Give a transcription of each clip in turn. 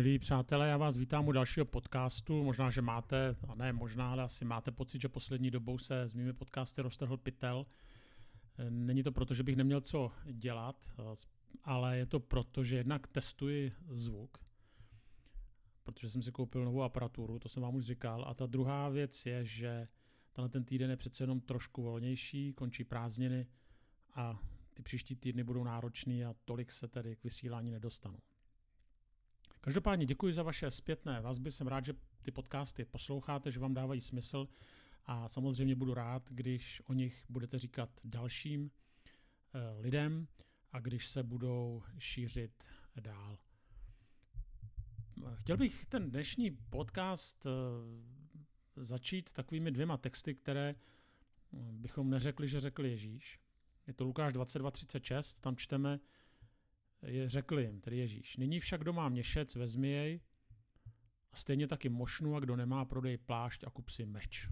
Milí přátelé, já vás vítám u dalšího podcastu. Možná, že máte, a ne možná, ale asi máte pocit, že poslední dobou se s mými podcasty roztrhl pytel. Není to proto, že bych neměl co dělat, ale je to proto, že jednak testuji zvuk, protože jsem si koupil novou aparaturu, to jsem vám už říkal. A ta druhá věc je, že tenhle ten týden je přece jenom trošku volnější, končí prázdniny a ty příští týdny budou náročný a tolik se tedy k vysílání nedostanu. Každopádně děkuji za vaše zpětné vazby, jsem rád, že ty podcasty posloucháte, že vám dávají smysl a samozřejmě budu rád, když o nich budete říkat dalším eh, lidem a když se budou šířit dál. Chtěl bych ten dnešní podcast eh, začít takovými dvěma texty, které bychom neřekli, že řekl Ježíš. Je to Lukáš 22.36, tam čteme, je, řekl jim, tedy Ježíš, nyní však kdo má měšec, vezmi jej a stejně taky mošnu a kdo nemá, prodej plášť a kup si meč.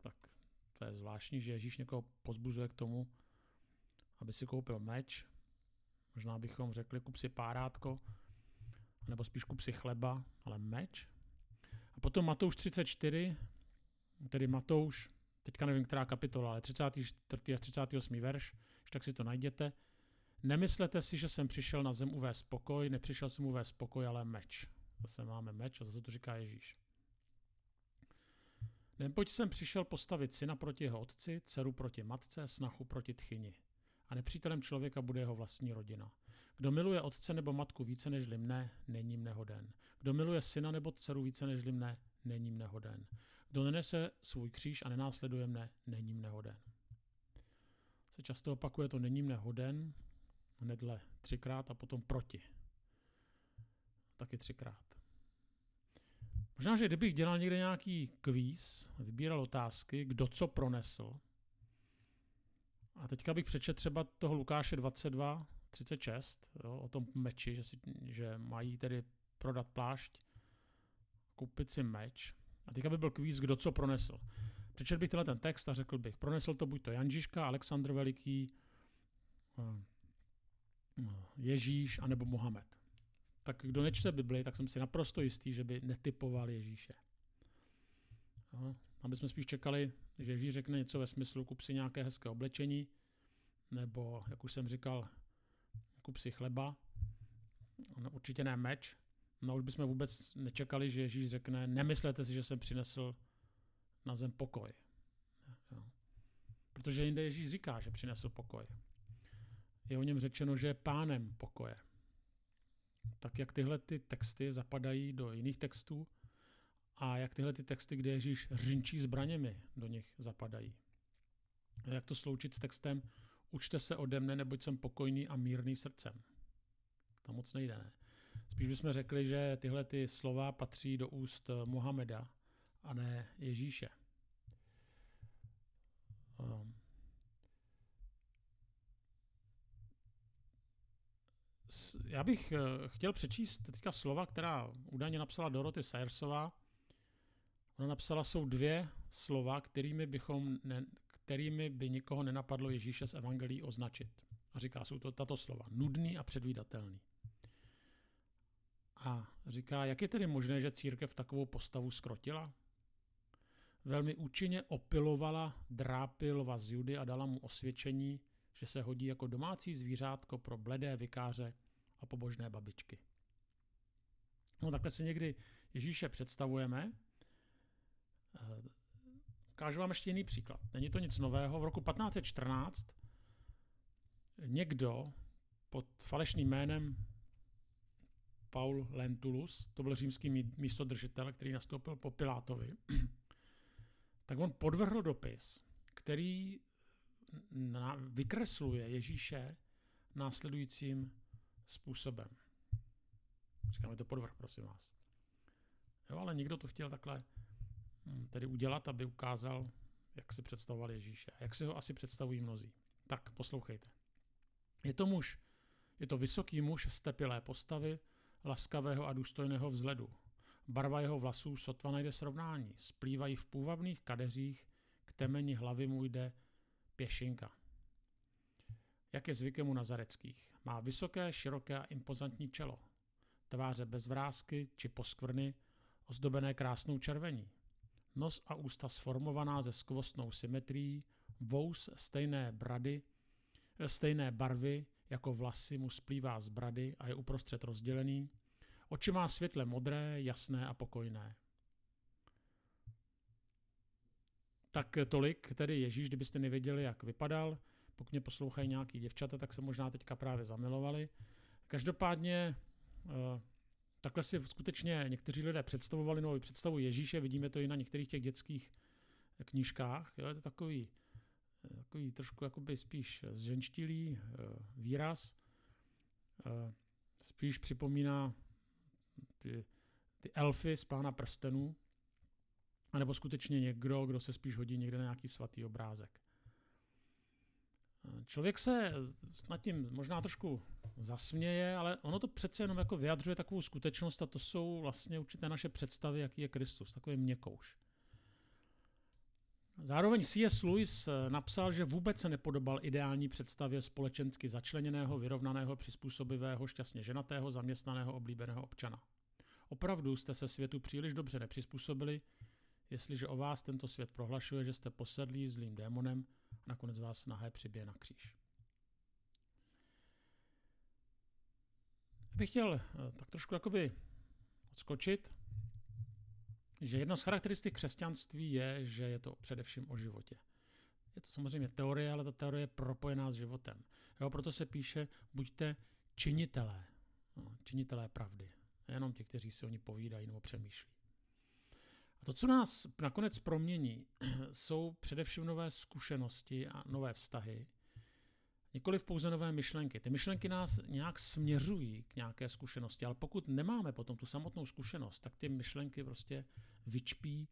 Tak to je zvláštní, že Ježíš někoho pozbuzuje k tomu, aby si koupil meč. Možná bychom řekli, kup si párátko, nebo spíš kup si chleba, ale meč. A potom Matouš 34, tedy Matouš, teďka nevím, která kapitola, ale 34. až 38. verš, tak si to najděte. Nemyslete si, že jsem přišel na zem uvést pokoj, nepřišel jsem uvést pokoj, ale meč. Zase máme meč a zase to říká Ježíš. Neboť jsem přišel postavit syna proti jeho otci, dceru proti matce, snachu proti tchyni. A nepřítelem člověka bude jeho vlastní rodina. Kdo miluje otce nebo matku více než mne, není mne hoden. Kdo miluje syna nebo dceru více než mne, není mne hoden. Kdo nenese svůj kříž a nenásleduje mne, není mne hoden. Se často opakuje to není mne hoden, hnedle třikrát a potom proti. Taky třikrát. Možná, že kdybych dělal někde nějaký kvíz, vybíral otázky, kdo co pronesl, a teďka bych přečet třeba toho Lukáše 22, 36, jo, o tom meči, že, si, že mají tedy prodat plášť, koupit si meč. A teďka by byl kvíz, kdo co pronesl. Přečet bych tenhle ten text a řekl bych, pronesl to buď to Janžiška, Aleksandr Veliký, eh, Ježíš anebo Mohamed. Tak kdo nečte Bibli, tak jsem si naprosto jistý, že by netypoval Ježíše. No, aby jsme spíš čekali, že Ježíš řekne něco ve smyslu kup si nějaké hezké oblečení, nebo, jak už jsem říkal, kup si chleba, no, určitě ne meč. No už bychom vůbec nečekali, že Ježíš řekne, nemyslete si, že jsem přinesl na zem pokoj. Jo. Protože jinde Ježíš říká, že přinesl pokoj je o něm řečeno, že je pánem pokoje. Tak jak tyhle ty texty zapadají do jiných textů a jak tyhle ty texty, kde Ježíš řinčí zbraněmi, do nich zapadají. A jak to sloučit s textem Učte se ode mne, neboť jsem pokojný a mírný srdcem. To moc nejde, ne? Spíš bychom řekli, že tyhle ty slova patří do úst Mohameda a ne Ježíše. Já bych eh, chtěl přečíst teďka slova, která údajně napsala Doroty Sayersová. Ona napsala, jsou dvě slova, kterými, bychom ne, kterými by nikoho nenapadlo Ježíše z Evangelií označit. A říká, jsou to tato slova. Nudný a předvídatelný. A říká, jak je tedy možné, že církev takovou postavu skrotila? Velmi účinně opilovala drápilova z Judy a dala mu osvědčení, že se hodí jako domácí zvířátko pro bledé vikáře a pobožné babičky. No takhle si někdy Ježíše představujeme. Eh, ukážu vám ještě jiný příklad. Není to nic nového. V roku 1514 někdo pod falešným jménem Paul Lentulus, to byl římský místodržitel, který nastoupil po Pilátovi, tak on podvrhl dopis, který vykresluje Ježíše následujícím způsobem. Říkáme to podvrh, prosím vás. Jo, ale někdo to chtěl takhle hm, tedy udělat, aby ukázal, jak si představoval Ježíše. Jak si ho asi představují mnozí. Tak, poslouchejte. Je to muž, je to vysoký muž z tepilé postavy, laskavého a důstojného vzhledu. Barva jeho vlasů sotva najde srovnání. Splývají v půvabných kadeřích, k temeni hlavy mu jde pěšinka. Jak je zvykem u nazareckých. Má vysoké, široké a impozantní čelo. tváře bez vrázky či poskvrny, ozdobené krásnou červení. Nos a ústa sformovaná ze skvostnou symetrií, vous stejné brady, stejné barvy, jako vlasy mu splývá z brady a je uprostřed rozdělený. Oči má světle modré, jasné a pokojné. Tak tolik tedy Ježíš, kdybyste nevěděli, jak vypadal. Pokud mě poslouchají nějaký děvčata, tak se možná teďka právě zamilovali. Každopádně eh, takhle si skutečně někteří lidé představovali novou představu Ježíše, vidíme to i na některých těch dětských knížkách. Jo, je to takový, takový trošku jakoby spíš zženštilý eh, výraz. Eh, spíš připomíná ty, ty elfy z Pána prstenů, anebo skutečně někdo, kdo se spíš hodí někde na nějaký svatý obrázek. Člověk se nad tím možná trošku zasměje, ale ono to přece jenom jako vyjadřuje takovou skutečnost a to jsou vlastně určité naše představy, jaký je Kristus, takový měkouš. Zároveň C.S. Lewis napsal, že vůbec se nepodobal ideální představě společensky začleněného, vyrovnaného, přizpůsobivého, šťastně ženatého, zaměstnaného, oblíbeného občana. Opravdu jste se světu příliš dobře nepřizpůsobili, jestliže o vás tento svět prohlašuje, že jste posedlí zlým démonem nakonec vás nahé přibije na kříž. Bych chtěl eh, tak trošku jakoby odskočit, že jedna z charakteristik křesťanství je, že je to především o životě. Je to samozřejmě teorie, ale ta teorie je propojená s životem. Jo, proto se píše, buďte činitelé, no, činitelé pravdy. Jenom ti, kteří si o ní povídají nebo přemýšlí. A to, co nás nakonec promění, jsou především nové zkušenosti a nové vztahy, Nikoliv pouze nové myšlenky. Ty myšlenky nás nějak směřují k nějaké zkušenosti, ale pokud nemáme potom tu samotnou zkušenost, tak ty myšlenky prostě vyčpí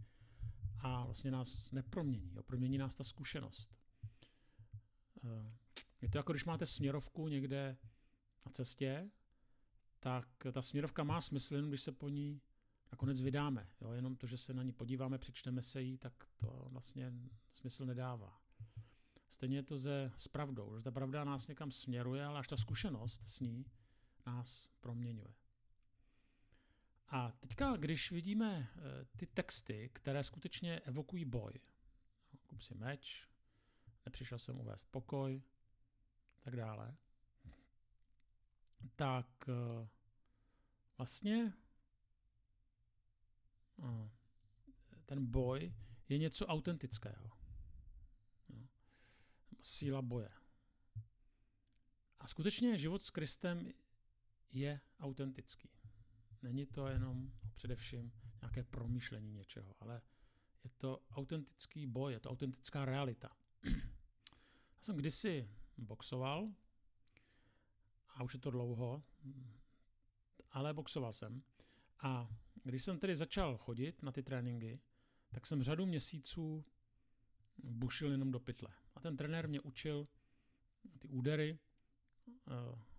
a vlastně nás nepromění. Jo? Promění nás ta zkušenost. Eh, je to jako když máte směrovku někde na cestě, tak ta směrovka má smysl, jenom když se po ní nakonec vydáme. Jo? Jenom to, že se na ní podíváme, přečteme se jí, tak to vlastně smysl nedává. Stejně je to ze, s pravdou, že ta pravda nás někam směruje, ale až ta zkušenost s ní nás proměňuje. A teďka, když vidíme eh, ty texty, které skutečně evokují boj, kup si meč, nepřišel jsem uvést pokoj, tak dále, tak eh, vlastně ten boj je něco autentického síla boje. A skutečně život s Kristem je autentický. Není to jenom především nějaké promýšlení něčeho, ale je to autentický boj, je to autentická realita. Já jsem kdysi boxoval, a už je to dlouho, ale boxoval jsem. A když jsem tedy začal chodit na ty tréninky, tak jsem řadu měsíců bušil jenom do pytle. A ten trenér mě učil ty údery eh,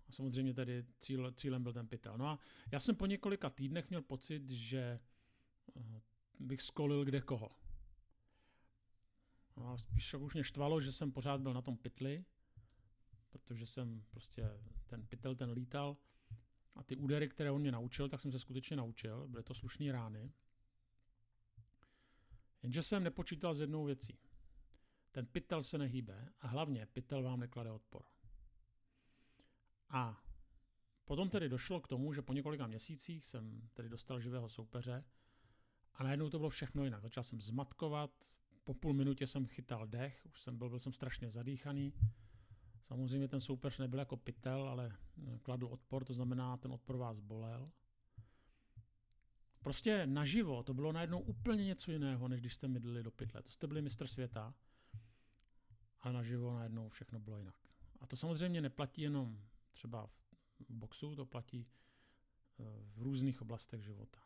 a samozřejmě tady cíl, cílem byl ten pytel. No a já jsem po několika týdnech měl pocit, že eh, bych skolil kde koho. A spíš už mě štvalo, že jsem pořád byl na tom pytli, protože jsem prostě ten pytel ten lítal a ty údery, které on mě naučil, tak jsem se skutečně naučil. Byly to slušné rány. Jenže jsem nepočítal s jednou věcí. Ten pytel se nehýbe a hlavně pytel vám neklade odpor. A potom tedy došlo k tomu, že po několika měsících jsem tedy dostal živého soupeře a najednou to bylo všechno jinak. Začal jsem zmatkovat, po půl minutě jsem chytal dech, už jsem byl, byl jsem strašně zadýchaný. Samozřejmě ten soupeř nebyl jako pytel, ale kladl odpor, to znamená, ten odpor vás bolel. Prostě naživo to bylo najednou úplně něco jiného, než když jste mydlili do pytle. To jste byli mistr světa ale naživo najednou všechno bylo jinak. A to samozřejmě neplatí jenom třeba v boxu, to platí eh, v různých oblastech života.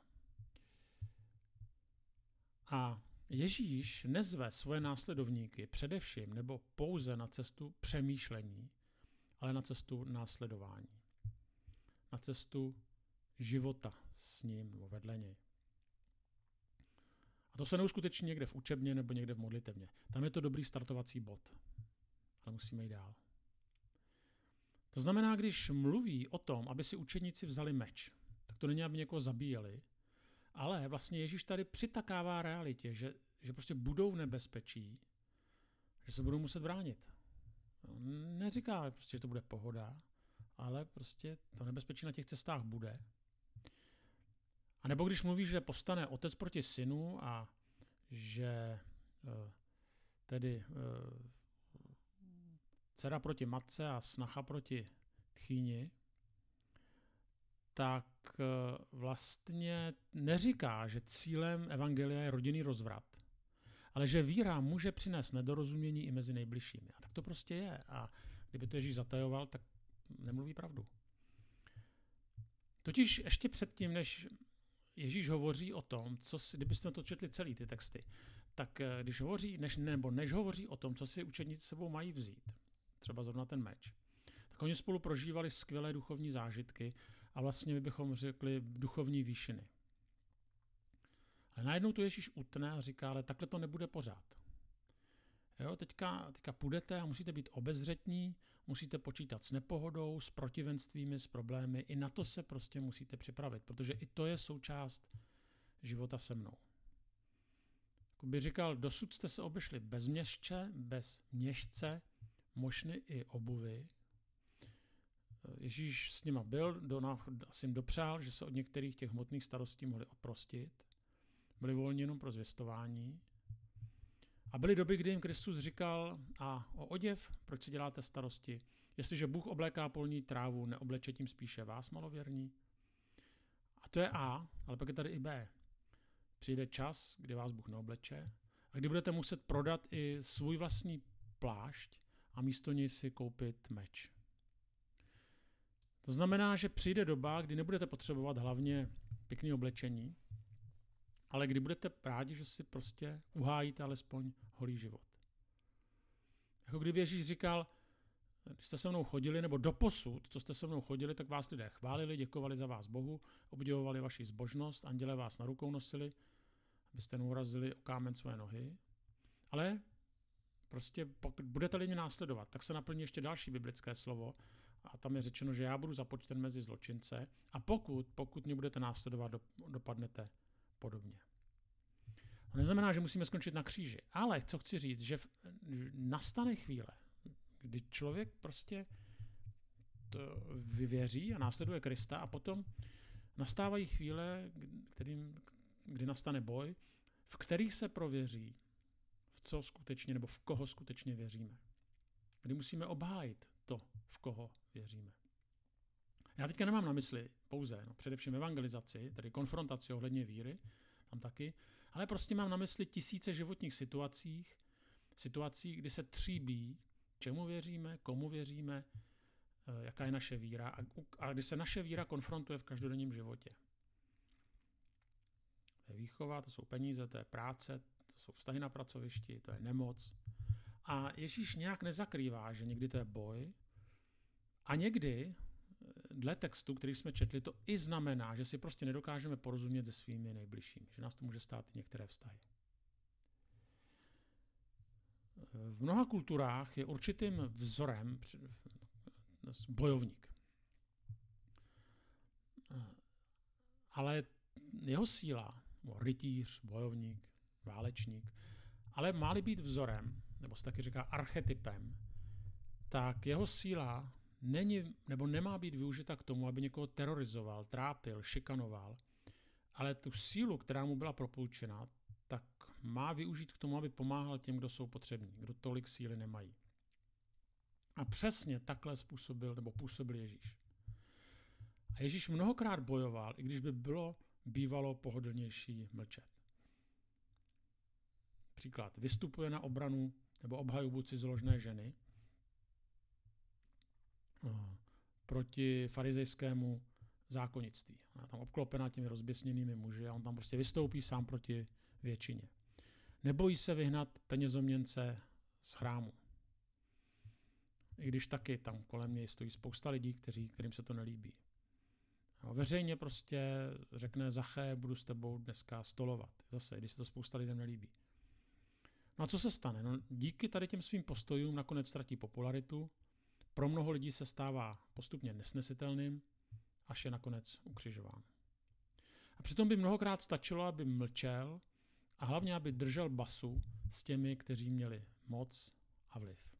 A Ježíš nezve svoje následovníky především nebo pouze na cestu přemýšlení, ale na cestu následování. Na cestu života s ním nebo vedle něj. A to se neuskuteční někde v učebně nebo někde v modlitevně. Tam je to dobrý startovací bod. Ale musíme jít dál. To znamená, když mluví o tom, aby si učeníci vzali meč, tak to není, aby někoho zabíjeli. Ale vlastně Ježíš tady přitakává realitě, že, že prostě budou v nebezpečí, že se budou muset bránit. Neříká prostě, že to bude pohoda, ale prostě to nebezpečí na těch cestách bude. A nebo když mluví, že povstane otec proti synu a že eh, tedy eh, dcera proti matce a snacha proti tchýni, tak eh, vlastně neříká, že cílem evangelia je rodinný rozvrat, ale že víra může přinést nedorozumění i mezi nejbližšími. A tak to prostě je. A kdyby to Ježíš zatajoval, tak nemluví pravdu. Totiž ještě předtím, než Ježíš hovoří o tom, co si, kdybyste to četli celý ty texty, tak eh, když hovoří, než, nebo než hovoří o tom, co si učedníci sebou mají vzít, třeba zrovna ten meč, tak oni spolu prožívali skvělé duchovní zážitky a vlastně my bychom řekli duchovní výšiny. Ale najednou to Ježíš utne a říká, ale takhle to nebude pořád. Jo, teďka, teďka půjdete a musíte být obezřetní, musíte počítat s nepohodou, s protivenstvími, s problémy. I na to se prostě musíte připravit, protože i to je součást života se mnou. Jako by říkal, dosud jste se obešli bez měšče, bez měšce, mošny i obuvy. Ježíš s nima byl, do, asi jim dopřál, že se od některých těch hmotných starostí mohli oprostit. Byli volni jenom pro zvěstování. A byly doby, kdy jim Kristus říkal, a o oděv, proč si děláte starosti? Jestliže Bůh obléká polní trávu, neobleče tím spíše vás, malověrní? A to je A, ale pak je tady i B. Přijde čas, kdy vás Bůh neobleče a kdy budete muset prodat i svůj vlastní plášť a místo něj si koupit meč. To znamená, že přijde doba, kdy nebudete potřebovat hlavně pěkné oblečení, ale kdy budete rádi, že si prostě uhájíte alespoň holý život. Jako kdyby Ježíš říkal, když jste se mnou chodili, nebo doposud, co jste se mnou chodili, tak vás lidé chválili, děkovali za vás Bohu, obdivovali vaši zbožnost, anděle vás na rukou nosili, abyste neurazili o kámen své nohy. Ale prostě pokud budete-li mě následovat, tak se naplní ještě další biblické slovo a tam je řečeno, že já budu započten mezi zločince a pokud, pokud mě budete následovat, dopadnete podobně. To neznamená, že musíme skončit na kříži. Ale co chci říct, že v, nastane chvíle, kdy člověk prostě to vyvěří a následuje Krista a potom nastávají chvíle, kterým, kdy nastane boj, v kterých se prověří, v co skutečně nebo v koho skutečně věříme. Kdy musíme obhájit to, v koho věříme. Já teďka nemám na mysli pouze, no, především evangelizaci, tedy konfrontaci ohledně víry, tam taky, ale prostě mám na mysli tisíce životních situacích, situací, kdy se tříbí, čemu věříme, komu věříme, eh, jaká je naše víra a, a kdy se naše víra konfrontuje v každodenním životě. To je výchova, to jsou peníze, to je práce, to jsou vztahy na pracovišti, to je nemoc. A Ježíš nějak nezakrývá, že někdy to je boj a někdy dle textu, který jsme četli, to i znamená, že si prostě nedokážeme porozumět se svými nejbližšími, že nás to může stát i některé vztahy. V mnoha kulturách je určitým vzorem bojovník. Ale jeho síla, rytíř, bojovník, válečník, ale má být vzorem, nebo se taky říká archetypem, tak jeho síla není nebo nemá být využita k tomu, aby někoho terorizoval, trápil, šikanoval, ale tu sílu, která mu byla propůjčena, tak má využít k tomu, aby pomáhal těm, kdo jsou potřební, kdo tolik síly nemají. A přesně takhle způsobil nebo působil Ježíš. A Ježíš mnohokrát bojoval, i když by bylo bývalo pohodlnější mlčet. Příklad. Vystupuje na obranu nebo obhajobu cizoložné ženy, proti farizejskému zákonnictví. Ona tam obklopená těmi rozběsněnými muži a on tam prostě vystoupí sám proti většině. Nebojí se vyhnat penězoměnce z chrámu. I když taky tam kolem něj stojí spousta lidí, kteří, kterým se to nelíbí. A veřejně prostě řekne Zaché, budu s tebou dneska stolovat. Zase, když se to spousta lidem nelíbí. No a co se stane? No, díky tady těm svým postojům nakonec ztratí popularitu, pro mnoho lidí se stává postupně nesnesitelným, až je nakonec ukřižován. A přitom by mnohokrát stačilo, aby mlčel a hlavně, aby držel basu s těmi, kteří měli moc a vliv.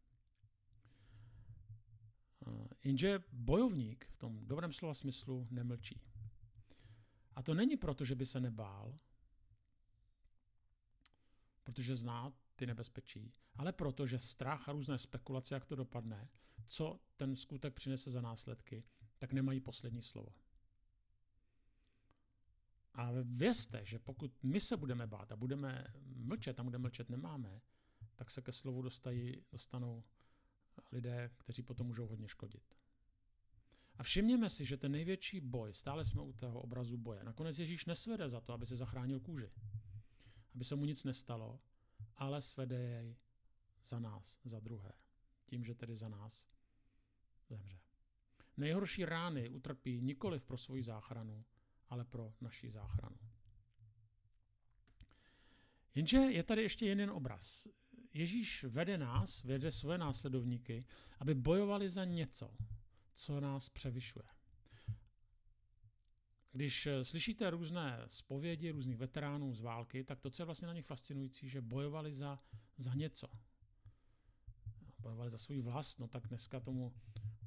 Jenže bojovník v tom dobrém slova smyslu nemlčí. A to není proto, že by se nebál, protože zná ty nebezpečí, ale proto, že strach a různé spekulace, jak to dopadne, co ten skutek přinese za následky, tak nemají poslední slovo. A vězte, že pokud my se budeme bát a budeme mlčet tam, kde mlčet nemáme, tak se ke slovu dostají, dostanou lidé, kteří potom můžou hodně škodit. A všimněme si, že ten největší boj, stále jsme u toho obrazu boje, nakonec Ježíš nesvede za to, aby se zachránil kůži, aby se mu nic nestalo, ale svede jej za nás, za druhé, tím, že tedy za nás zemře. Nejhorší rány utrpí nikoli pro svoji záchranu, ale pro naši záchranu. Jenže je tady ještě jeden obraz. Ježíš vede nás, vede své následovníky, aby bojovali za něco, co nás převyšuje. Když eh, slyšíte různé zpovědi různých veteránů z války, tak to, co je vlastně na nich fascinující, že bojovali za, za něco. Bojovali za svůj vlast, no tak dneska tomu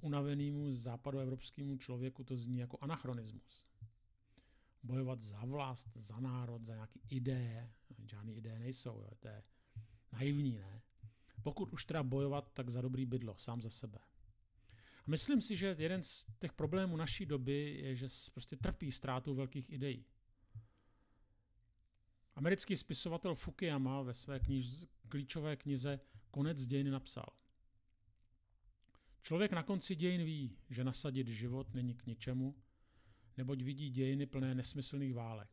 unavenému západoevropskému člověku to zní jako anachronismus. Bojovat za vlast, za národ, za nějaké ideje. Žádné ideje nejsou, jo, to je naivní, ne? Pokud už teda bojovat, tak za dobrý bydlo, sám za sebe. A myslím si, že jeden z těch problémů naší doby je, že prostě trpí ztrátu velkých ideí. Americký spisovatel Fukuyama ve své kniž, klíčové knize Konec dějin napsal. Člověk na konci dějin ví, že nasadit život není k ničemu, neboť vidí dějiny plné nesmyslných válek.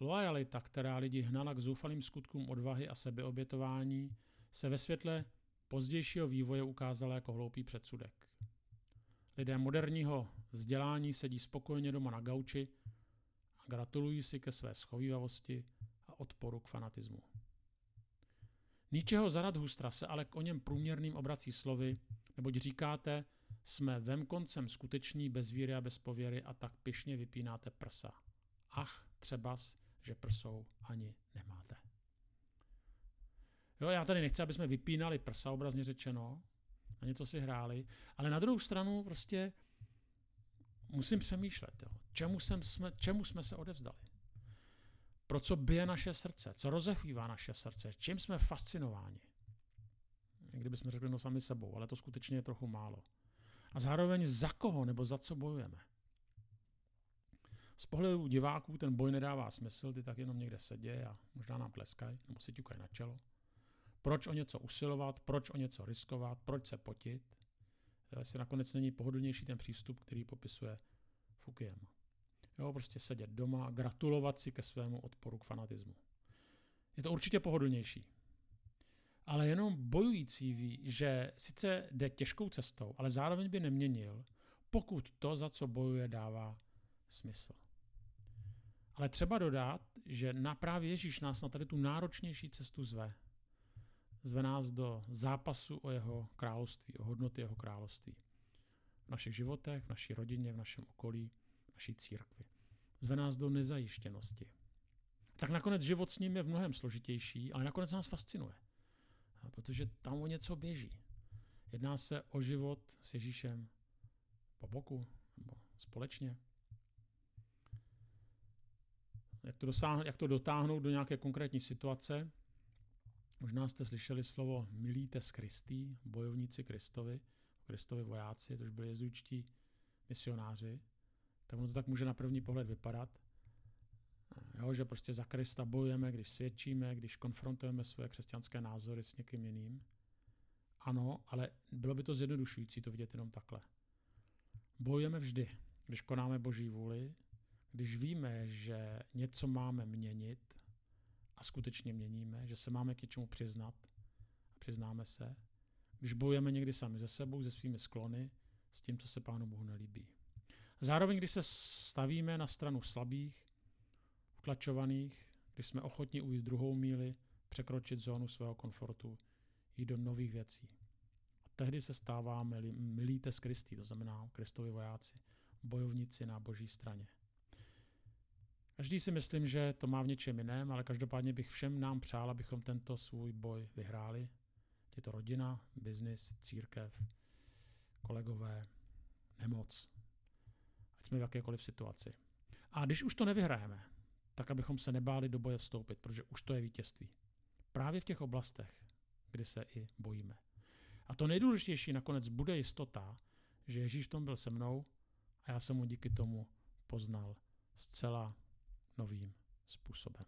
Loajalita, která lidi hnala k zoufalým skutkům odvahy a sebeobětování, se ve světle pozdějšího vývoje ukázala jako hloupý předsudek. Lidé moderního vzdělání sedí spokojeně doma na gauči a gratulují si ke své schovývavosti a odporu k fanatismu. Ničeho zarad hustra se ale k o něm průměrným obrací slovy, neboť říkáte, jsme vem koncem skuteční bez víry a bez pověry a tak pyšně vypínáte prsa. Ach, třebas, že prsou ani nemáte. Jo, já tady nechci, aby jsme vypínali prsa, obrazně řečeno, a něco si hráli, ale na druhou stranu prostě musím přemýšlet, jo. Čemu, jsem, jsme, čemu jsme se odevzdali. Pro co bije naše srdce, co rozechvívá naše srdce, čím jsme fascinováni. Kdybychom řekli no sami sebou, ale to skutečně je trochu málo. A zároveň za koho nebo za co bojujeme. Z pohledu diváků ten boj nedává smysl, ty tak jenom někde sedí a možná nám tleskají nebo si ťukají na čelo. Proč o něco usilovat, proč o něco riskovat, proč se potit, jestli nakonec není pohodlnější ten přístup, který popisuje Fukuyama. Jo, prostě sedět doma a gratulovat si ke svému odporu k fanatismu. Je to určitě pohodlnější. Ale jenom bojující ví, že sice jde těžkou cestou, ale zároveň by neměnil, pokud to, za co bojuje, dává smysl. Ale třeba dodat, že na právě Ježíš nás na tady tu náročnější cestu zve. Zve nás do zápasu o jeho království, o hodnoty jeho království. V našich životech, v naší rodině, v našem okolí, v naší církvi. Zve nás do nezajištěnosti. Tak nakonec život s ním je v mnohem složitější, ale nakonec nás fascinuje. Protože tam o něco běží. Jedná se o život s Ježíšem po boku nebo společně jak to, dosáhnout, jak to dotáhnout do nějaké konkrétní situace. Možná jste slyšeli slovo milíte s Kristý, bojovníci Kristovi, Kristovi vojáci, což byli jezučtí misionáři. Tak ono to tak může na první pohled vypadat. Jo, že prostě za Krista bojujeme, když svědčíme, když konfrontujeme své křesťanské názory s někým jiným. Ano, ale bylo by to zjednodušující to vidět jenom takhle. Bojujeme vždy, když konáme Boží vůli, když víme, že něco máme měnit a skutečně měníme, že se máme k něčemu přiznat a přiznáme se, když bojujeme někdy sami ze sebou, se svými sklony, s tím, co se Pánu Bohu nelíbí. Zároveň, když se stavíme na stranu slabých, utlačovaných, když jsme ochotni ujít druhou míli, překročit zónu svého komfortu, jít do nových věcí. A tehdy se stáváme milíte s Kristí, to znamená Kristovi vojáci, bojovníci na boží straně. Každý si myslím, že to má v něčem jiném, ale každopádně bych všem nám přál, abychom tento svůj boj vyhráli. Je to rodina, biznis, církev, kolegové, nemoc. Ať jsme v jakékoliv situaci. A když už to nevyhrajeme, tak abychom se nebáli do boje vstoupit, protože už to je vítězství. Právě v těch oblastech, kdy se i bojíme. A to nejdůležitější nakonec bude jistota, že Ježíš v tom byl se mnou a já jsem mu díky tomu poznal zcela novým způsobem.